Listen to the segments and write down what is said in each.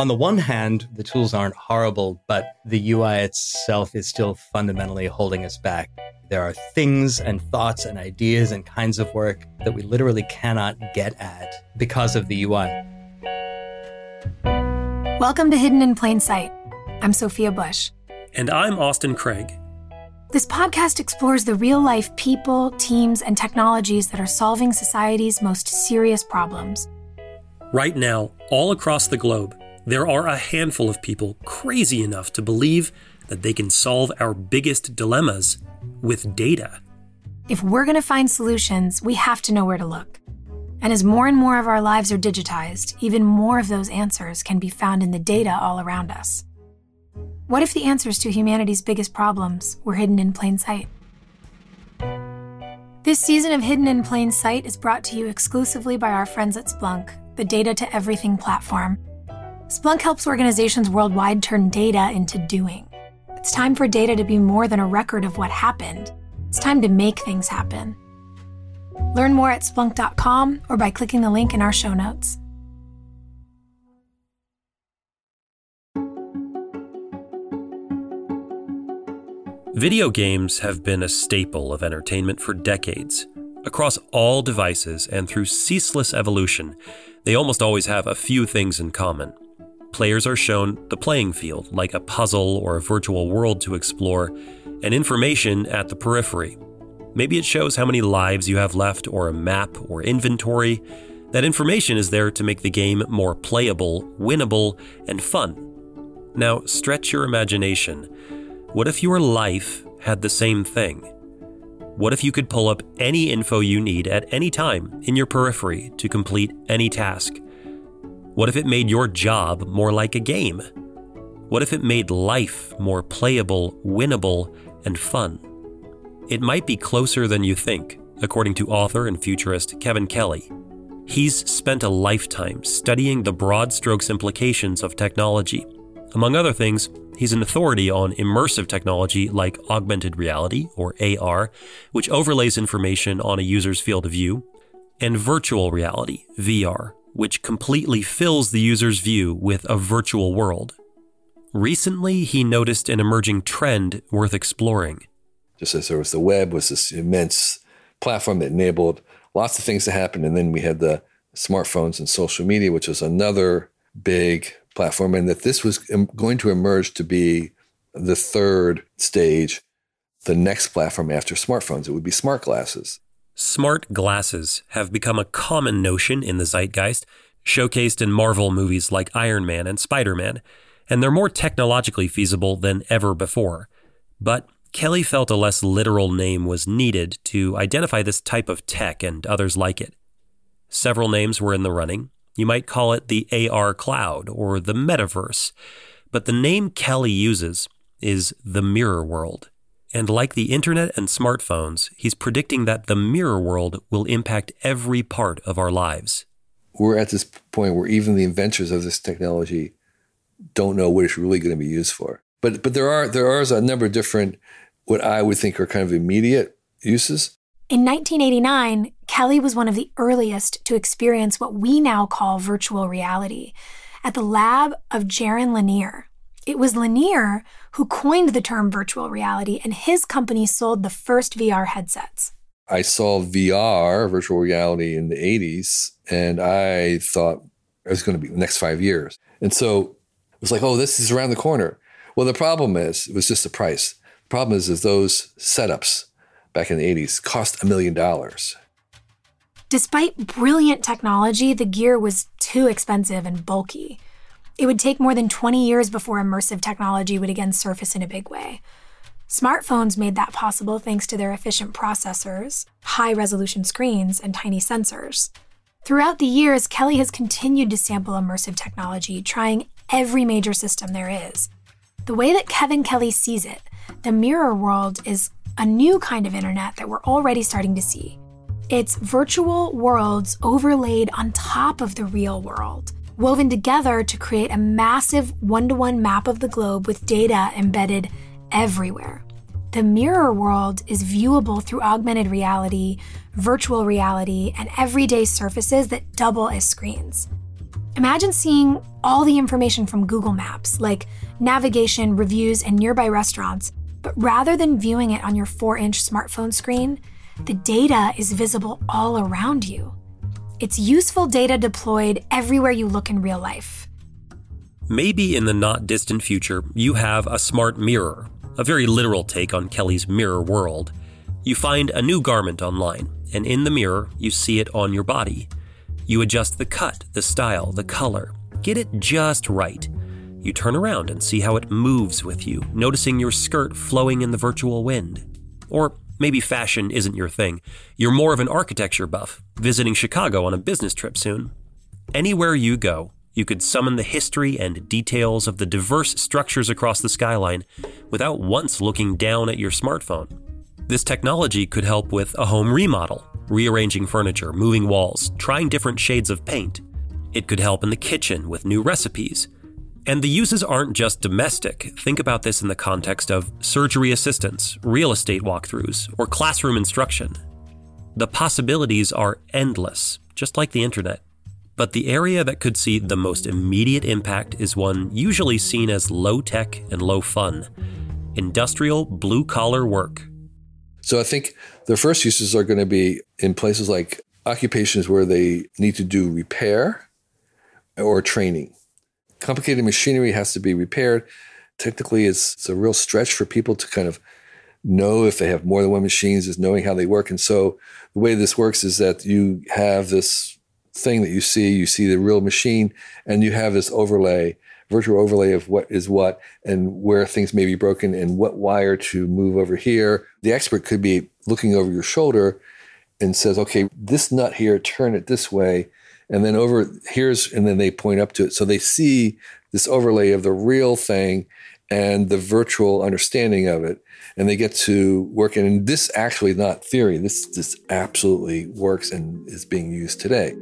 On the one hand, the tools aren't horrible, but the UI itself is still fundamentally holding us back. There are things and thoughts and ideas and kinds of work that we literally cannot get at because of the UI. Welcome to Hidden in Plain Sight. I'm Sophia Bush. And I'm Austin Craig. This podcast explores the real life people, teams, and technologies that are solving society's most serious problems. Right now, all across the globe, there are a handful of people crazy enough to believe that they can solve our biggest dilemmas with data. If we're going to find solutions, we have to know where to look. And as more and more of our lives are digitized, even more of those answers can be found in the data all around us. What if the answers to humanity's biggest problems were hidden in plain sight? This season of Hidden in Plain Sight is brought to you exclusively by our friends at Splunk, the data to everything platform. Splunk helps organizations worldwide turn data into doing. It's time for data to be more than a record of what happened. It's time to make things happen. Learn more at splunk.com or by clicking the link in our show notes. Video games have been a staple of entertainment for decades. Across all devices and through ceaseless evolution, they almost always have a few things in common. Players are shown the playing field, like a puzzle or a virtual world to explore, and information at the periphery. Maybe it shows how many lives you have left, or a map or inventory. That information is there to make the game more playable, winnable, and fun. Now, stretch your imagination. What if your life had the same thing? What if you could pull up any info you need at any time in your periphery to complete any task? What if it made your job more like a game? What if it made life more playable, winnable, and fun? It might be closer than you think, according to author and futurist Kevin Kelly. He's spent a lifetime studying the broad strokes implications of technology. Among other things, he's an authority on immersive technology like augmented reality, or AR, which overlays information on a user's field of view, and virtual reality, VR, which completely fills the user's view with a virtual world. Recently, he noticed an emerging trend worth exploring. Just as there was the web was this immense platform that enabled lots of things to happen, and then we had the smartphones and social media, which was another big platform, and that this was going to emerge to be the third stage, the next platform after smartphones. It would be smart glasses. Smart glasses have become a common notion in the zeitgeist, showcased in Marvel movies like Iron Man and Spider Man, and they're more technologically feasible than ever before. But Kelly felt a less literal name was needed to identify this type of tech and others like it. Several names were in the running. You might call it the AR cloud or the metaverse, but the name Kelly uses is the mirror world. And like the internet and smartphones, he's predicting that the mirror world will impact every part of our lives. We're at this point where even the inventors of this technology don't know what it's really going to be used for. But but there are there are a number of different what I would think are kind of immediate uses. In 1989, Kelly was one of the earliest to experience what we now call virtual reality at the lab of Jaron Lanier. It was Lanier who coined the term virtual reality, and his company sold the first VR headsets. I saw VR, virtual reality, in the 80s, and I thought it was going to be the next five years. And so it was like, oh, this is around the corner. Well, the problem is, it was just the price. The problem is, is those setups back in the 80s cost a million dollars. Despite brilliant technology, the gear was too expensive and bulky. It would take more than 20 years before immersive technology would again surface in a big way. Smartphones made that possible thanks to their efficient processors, high resolution screens, and tiny sensors. Throughout the years, Kelly has continued to sample immersive technology, trying every major system there is. The way that Kevin Kelly sees it, the mirror world is a new kind of internet that we're already starting to see. It's virtual worlds overlaid on top of the real world, woven together to create a massive one to one map of the globe with data embedded everywhere. The mirror world is viewable through augmented reality, virtual reality, and everyday surfaces that double as screens. Imagine seeing all the information from Google Maps, like navigation, reviews, and nearby restaurants, but rather than viewing it on your 4 inch smartphone screen, the data is visible all around you. It's useful data deployed everywhere you look in real life. Maybe in the not distant future, you have a smart mirror, a very literal take on Kelly's mirror world. You find a new garment online, and in the mirror, you see it on your body. You adjust the cut, the style, the color, get it just right. You turn around and see how it moves with you, noticing your skirt flowing in the virtual wind. Or maybe fashion isn't your thing. You're more of an architecture buff, visiting Chicago on a business trip soon. Anywhere you go, you could summon the history and details of the diverse structures across the skyline without once looking down at your smartphone. This technology could help with a home remodel, rearranging furniture, moving walls, trying different shades of paint. It could help in the kitchen with new recipes. And the uses aren't just domestic. Think about this in the context of surgery assistance, real estate walkthroughs, or classroom instruction. The possibilities are endless, just like the internet. But the area that could see the most immediate impact is one usually seen as low tech and low fun industrial blue collar work. So I think the first uses are going to be in places like occupations where they need to do repair or training. Complicated machinery has to be repaired. Technically, it's, it's a real stretch for people to kind of know if they have more than one machines, is knowing how they work. And so the way this works is that you have this thing that you see, you see the real machine, and you have this overlay, virtual overlay of what is what and where things may be broken and what wire to move over here. The expert could be looking over your shoulder and says, okay, this nut here, turn it this way. And then over here's, and then they point up to it. So they see this overlay of the real thing and the virtual understanding of it. And they get to work. And this actually not theory. This this absolutely works and is being used today.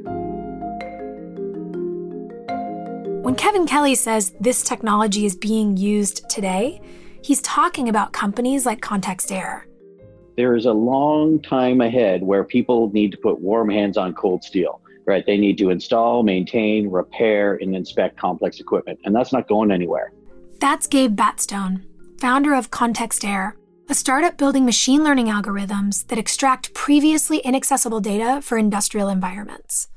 When Kevin Kelly says this technology is being used today, he's talking about companies like contextere. There is a long time ahead where people need to put warm hands on cold steel, right? They need to install, maintain, repair, and inspect complex equipment. And that's not going anywhere. That's Gabe Batstone, founder of contextere, a startup building machine learning algorithms that extract previously inaccessible data for industrial environments.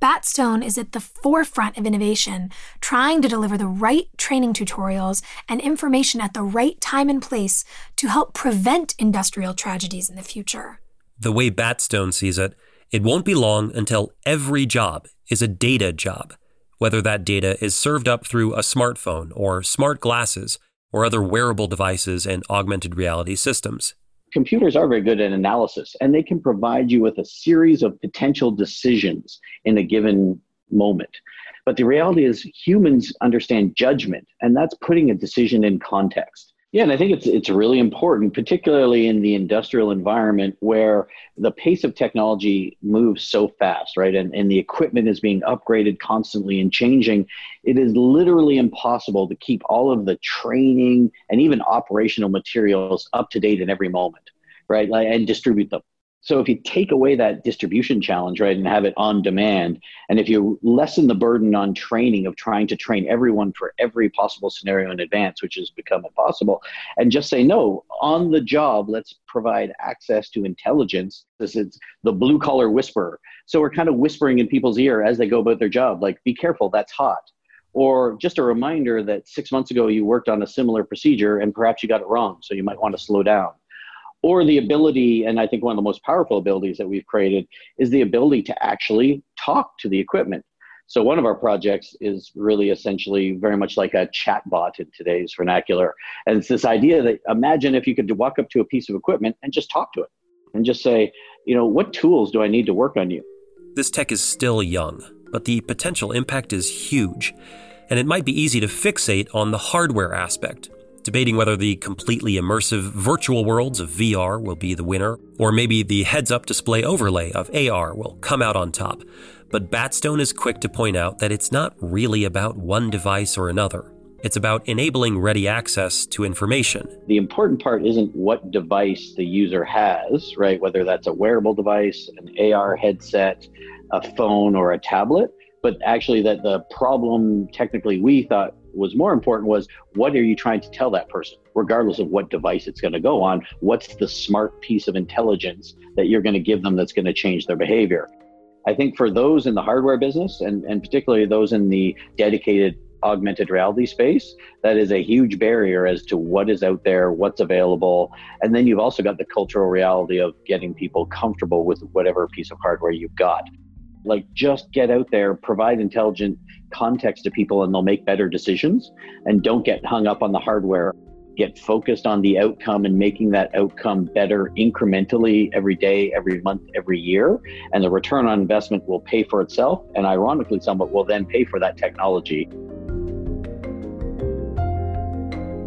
Batstone is at the forefront of innovation, trying to deliver the right training tutorials and information at the right time and place to help prevent industrial tragedies in the future. The way Batstone sees it, it won't be long until every job is a data job whether that data is served up through a smartphone or smart glasses or other wearable devices and augmented reality systems. Computers are very good at analysis, and they can provide you with a series of potential decisions in a given moment. But the reality is, humans understand judgment, and that's putting a decision in context. Yeah, and I think it's it's really important, particularly in the industrial environment where the pace of technology moves so fast, right? And, and the equipment is being upgraded constantly and changing. It is literally impossible to keep all of the training and even operational materials up to date in every moment, right? And distribute them. So if you take away that distribution challenge, right, and have it on demand, and if you lessen the burden on training of trying to train everyone for every possible scenario in advance, which has become impossible, and just say, no, on the job, let's provide access to intelligence. This is the blue collar whisperer. So we're kind of whispering in people's ear as they go about their job, like, be careful, that's hot. Or just a reminder that six months ago you worked on a similar procedure and perhaps you got it wrong, so you might want to slow down or the ability, and I think one of the most powerful abilities that we've created is the ability to actually talk to the equipment. So one of our projects is really essentially very much like a chatbot in today's vernacular. And it's this idea that imagine if you could walk up to a piece of equipment and just talk to it and just say, you know, what tools do I need to work on you? This tech is still young, but the potential impact is huge. And it might be easy to fixate on the hardware aspect, debating whether the completely immersive virtual worlds of VR will be the winner, or maybe the heads up display overlay of AR will come out on top. But Batstone is quick to point out that it's not really about one device or another. It's about enabling ready access to information. The important part isn't what device the user has, right? Whether that's a wearable device, an AR headset, a phone, or a tablet but actually that the problem technically we thought was more important was what are you trying to tell that person? Regardless of what device it's going to go on what's the smart piece of intelligence that you're going to give them that's going to change their behavior? I think for those in the hardware business and, and particularly those in the dedicated augmented reality space that is a huge barrier as to what is out there what's available. And then you've also got the cultural reality of getting people comfortable with whatever piece of hardware you've got like just get out there provide intelligent context to people and they'll make better decisions. And don't get hung up on the hardware. Get focused on the outcome and making that outcome better incrementally every day every month every year. And the return on investment will pay for itself and ironically somewhat will then pay for that technology.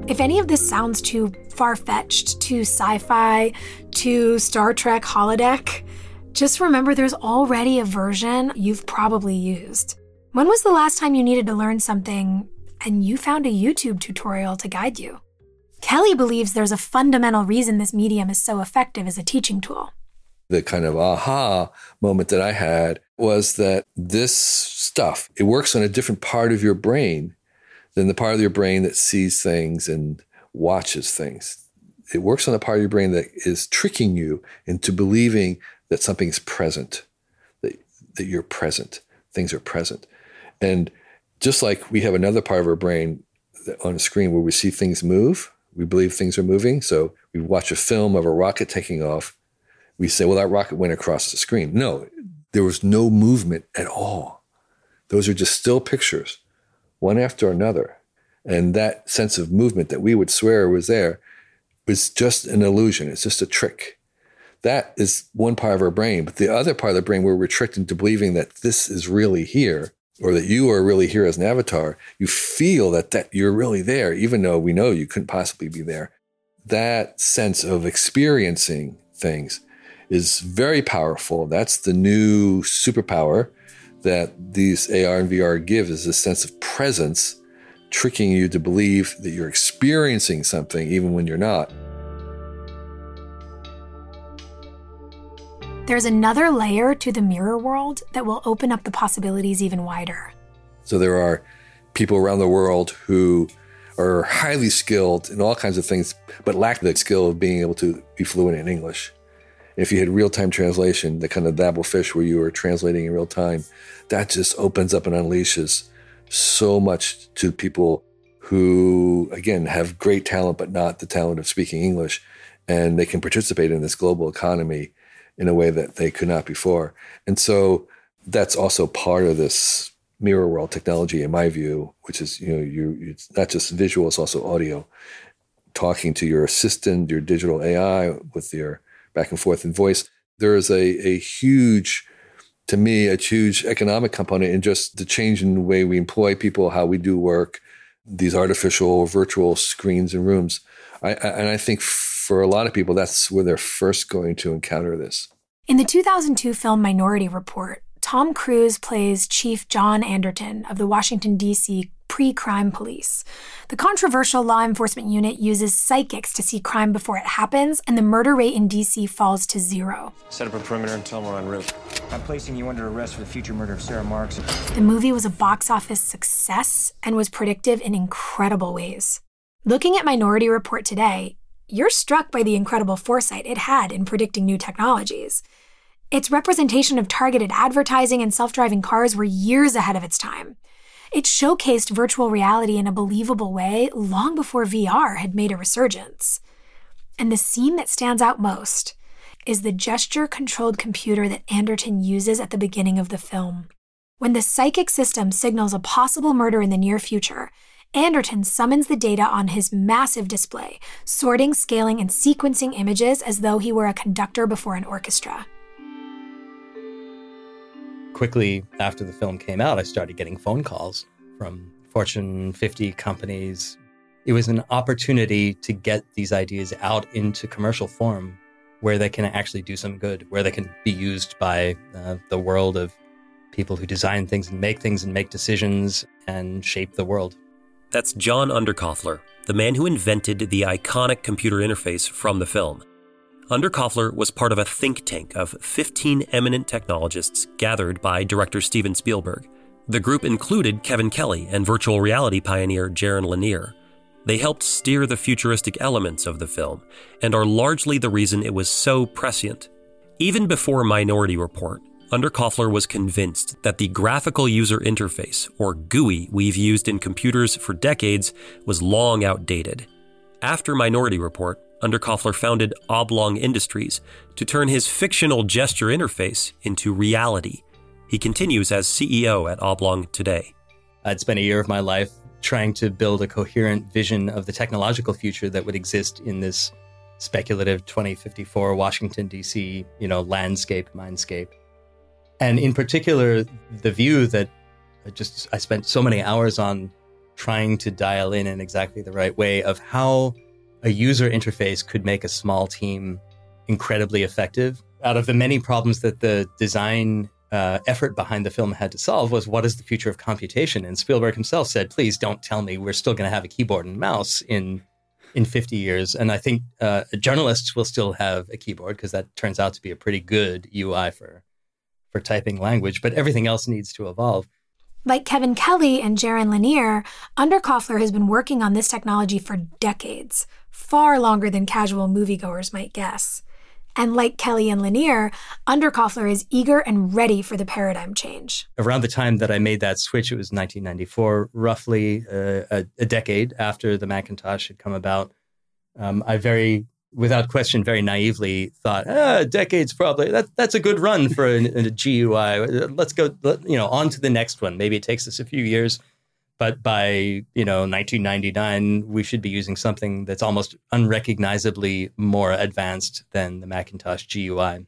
If any of this sounds too far-fetched too sci-fi too star trek holodeck just remember there's already a version you've probably used. When was the last time you needed to learn something and you found a YouTube tutorial to guide you? Kelly believes there's a fundamental reason this medium is so effective as a teaching tool. The kind of aha moment that I had was that this stuff, it works on a different part of your brain than the part of your brain that sees things and watches things. It works on the part of your brain that is tricking you into believing that something's present, that, that you're present, things are present. And just like we have another part of our brain on a screen where we see things move, we believe things are moving. So we watch a film of a rocket taking off. We say, well, that rocket went across the screen. No, there was no movement at all. Those are just still pictures, one after another. And that sense of movement that we would swear was there was just an illusion. It's just a trick. That is one part of our brain. But the other part of the brain, where we're tricked into believing that this is really here or that you are really here as an avatar. You feel that, that you're really there, even though we know you couldn't possibly be there. That sense of experiencing things is very powerful. That's the new superpower that these AR and VR give is a sense of presence, tricking you to believe that you're experiencing something even when you're not. There's another layer to the mirror world that will open up the possibilities even wider. So there are people around the world who are highly skilled in all kinds of things, but lack the skill of being able to be fluent in English. If you had real time translation, the kind of Babel fish where you are translating in real time, that just opens up and unleashes so much to people who, again, have great talent, but not the talent of speaking English. And they can participate in this global economy in a way that they could not before. And so that's also part of this mirror world technology, in my view, which is, you know, you it's not just visual, it's also audio. Talking to your assistant, your digital AI with your back and forth in voice. There is a, a huge, to me, a huge economic component in just the change in the way we employ people, how we do work, these artificial virtual screens and rooms. I, I, and I think for a lot of people, that's where they're first going to encounter this. In the 2002 film Minority Report, Tom Cruise plays Chief John Anderton of the Washington, D.C. pre crime police. The controversial law enforcement unit uses psychics to see crime before it happens, and the murder rate in D.C. falls to zero. Set up a perimeter and tell them we're en route. I'm placing you under arrest for the future murder of Sarah Marks. The movie was a box office success and was predictive in incredible ways. Looking at Minority Report today, you're struck by the incredible foresight it had in predicting new technologies. Its representation of targeted advertising and self driving cars were years ahead of its time. It showcased virtual reality in a believable way long before VR had made a resurgence. And the scene that stands out most is the gesture controlled computer that Anderton uses at the beginning of the film. When the psychic system signals a possible murder in the near future, Anderton summons the data on his massive display, sorting, scaling, and sequencing images as though he were a conductor before an orchestra. Quickly after the film came out, I started getting phone calls from Fortune 50 companies. It was an opportunity to get these ideas out into commercial form where they can actually do some good, where they can be used by uh, the world of people who design things and make things and make decisions and shape the world. That's John Underkoffler, the man who invented the iconic computer interface from the film. Underkoffler was part of a think tank of 15 eminent technologists gathered by director Steven Spielberg. The group included Kevin Kelly and virtual reality pioneer Jaron Lanier. They helped steer the futuristic elements of the film and are largely the reason it was so prescient. Even before Minority Report, Underkoffler was convinced that the graphical user interface, or GUI, we've used in computers for decades was long outdated. After Minority Report, Underkoffler founded Oblong Industries to turn his fictional gesture interface into reality. He continues as CEO at Oblong today. I'd spent a year of my life trying to build a coherent vision of the technological future that would exist in this speculative 2054 Washington D.C. you know landscape mindscape and in particular, the view that I just I spent so many hours on trying to dial in in exactly the right way of how a user interface could make a small team incredibly effective. Out of the many problems that the design uh, effort behind the film had to solve was what is the future of computation? And Spielberg himself said, "Please don't tell me we're still going to have a keyboard and mouse in in 50 years." And I think uh, journalists will still have a keyboard because that turns out to be a pretty good UI for for typing language, but everything else needs to evolve. Like Kevin Kelly and Jaron Lanier, Underkoffler has been working on this technology for decades, far longer than casual moviegoers might guess. And like Kelly and Lanier, Underkoffler is eager and ready for the paradigm change. Around the time that I made that switch, it was 1994, roughly uh, a, a, decade after the Macintosh had come about. Um, I very without question, very naively thought, ah, decades probably that that's a good run for a, a GUI. Let's go, you know, on to the next one. Maybe it takes us a few years, but by you know 1999, we should be using something that's almost unrecognizably more advanced than the Macintosh GUI.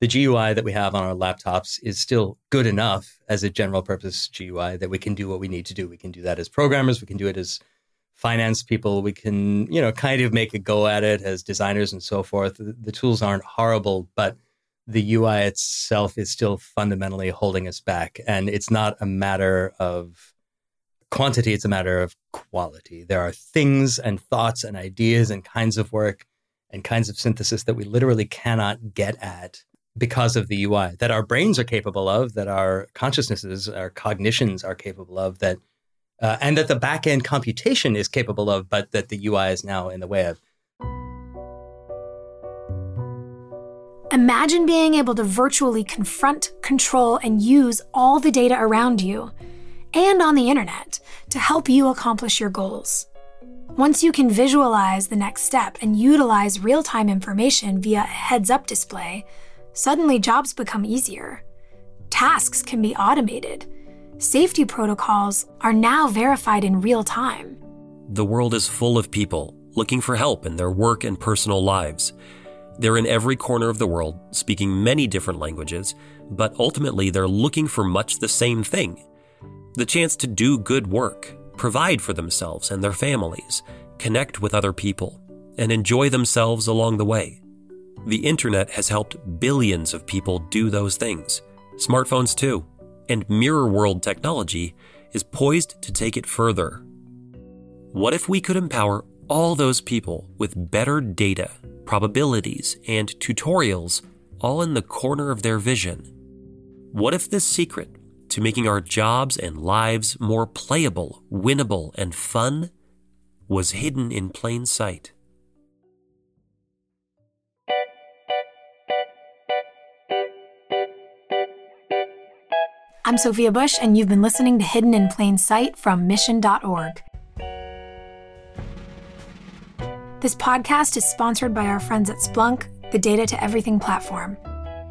The GUI that we have on our laptops is still good enough as a general purpose GUI that we can do what we need to do. We can do that as programmers. We can do it as finance people. We can, you know, kind of make a go at it as designers and so forth. The, the tools aren't horrible, but the UI itself is still fundamentally holding us back. And it's not a matter of quantity, it's a matter of quality. There are things and thoughts and ideas and kinds of work and kinds of synthesis that we literally cannot get at because of the UI that our brains are capable of, that our consciousnesses, our cognitions are capable of, that uh, and that the backend computation is capable of, but that the UI is now in the way of. Imagine being able to virtually confront, control, and use all the data around you and on the internet to help you accomplish your goals. Once you can visualize the next step and utilize real time information via a heads up display, suddenly jobs become easier. Tasks can be automated safety protocols are now verified in real time. The world is full of people looking for help in their work and personal lives. They're in every corner of the world, speaking many different languages, but ultimately they're looking for much the same thing the chance to do good work, provide for themselves and their families, connect with other people, and enjoy themselves along the way. The internet has helped billions of people do those things. Smartphones, too and mirror world technology is poised to take it further. What if we could empower all those people with better data, probabilities, and tutorials all in the corner of their vision? What if this secret to making our jobs and lives more playable, winnable, and fun was hidden in plain sight? I'm Sophia Bush, and you've been listening to Hidden in Plain Sight from Mission.org. This podcast is sponsored by our friends at Splunk, the Data to Everything platform.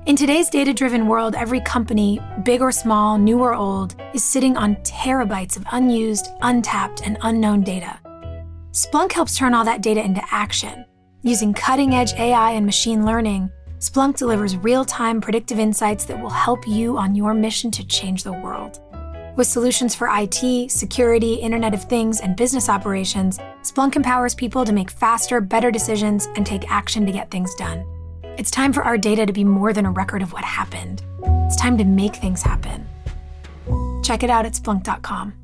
In today's data driven world, every company, big or small, new or old, is sitting on terabytes of unused, untapped, and unknown data. Splunk helps turn all that data into action. Using cutting edge AI and machine learning, Splunk delivers real time predictive insights that will help you on your mission to change the world. With solutions for IT, security, Internet of Things, and business operations, Splunk empowers people to make faster, better decisions and take action to get things done. It's time for our data to be more than a record of what happened. It's time to make things happen. Check it out at splunk.com.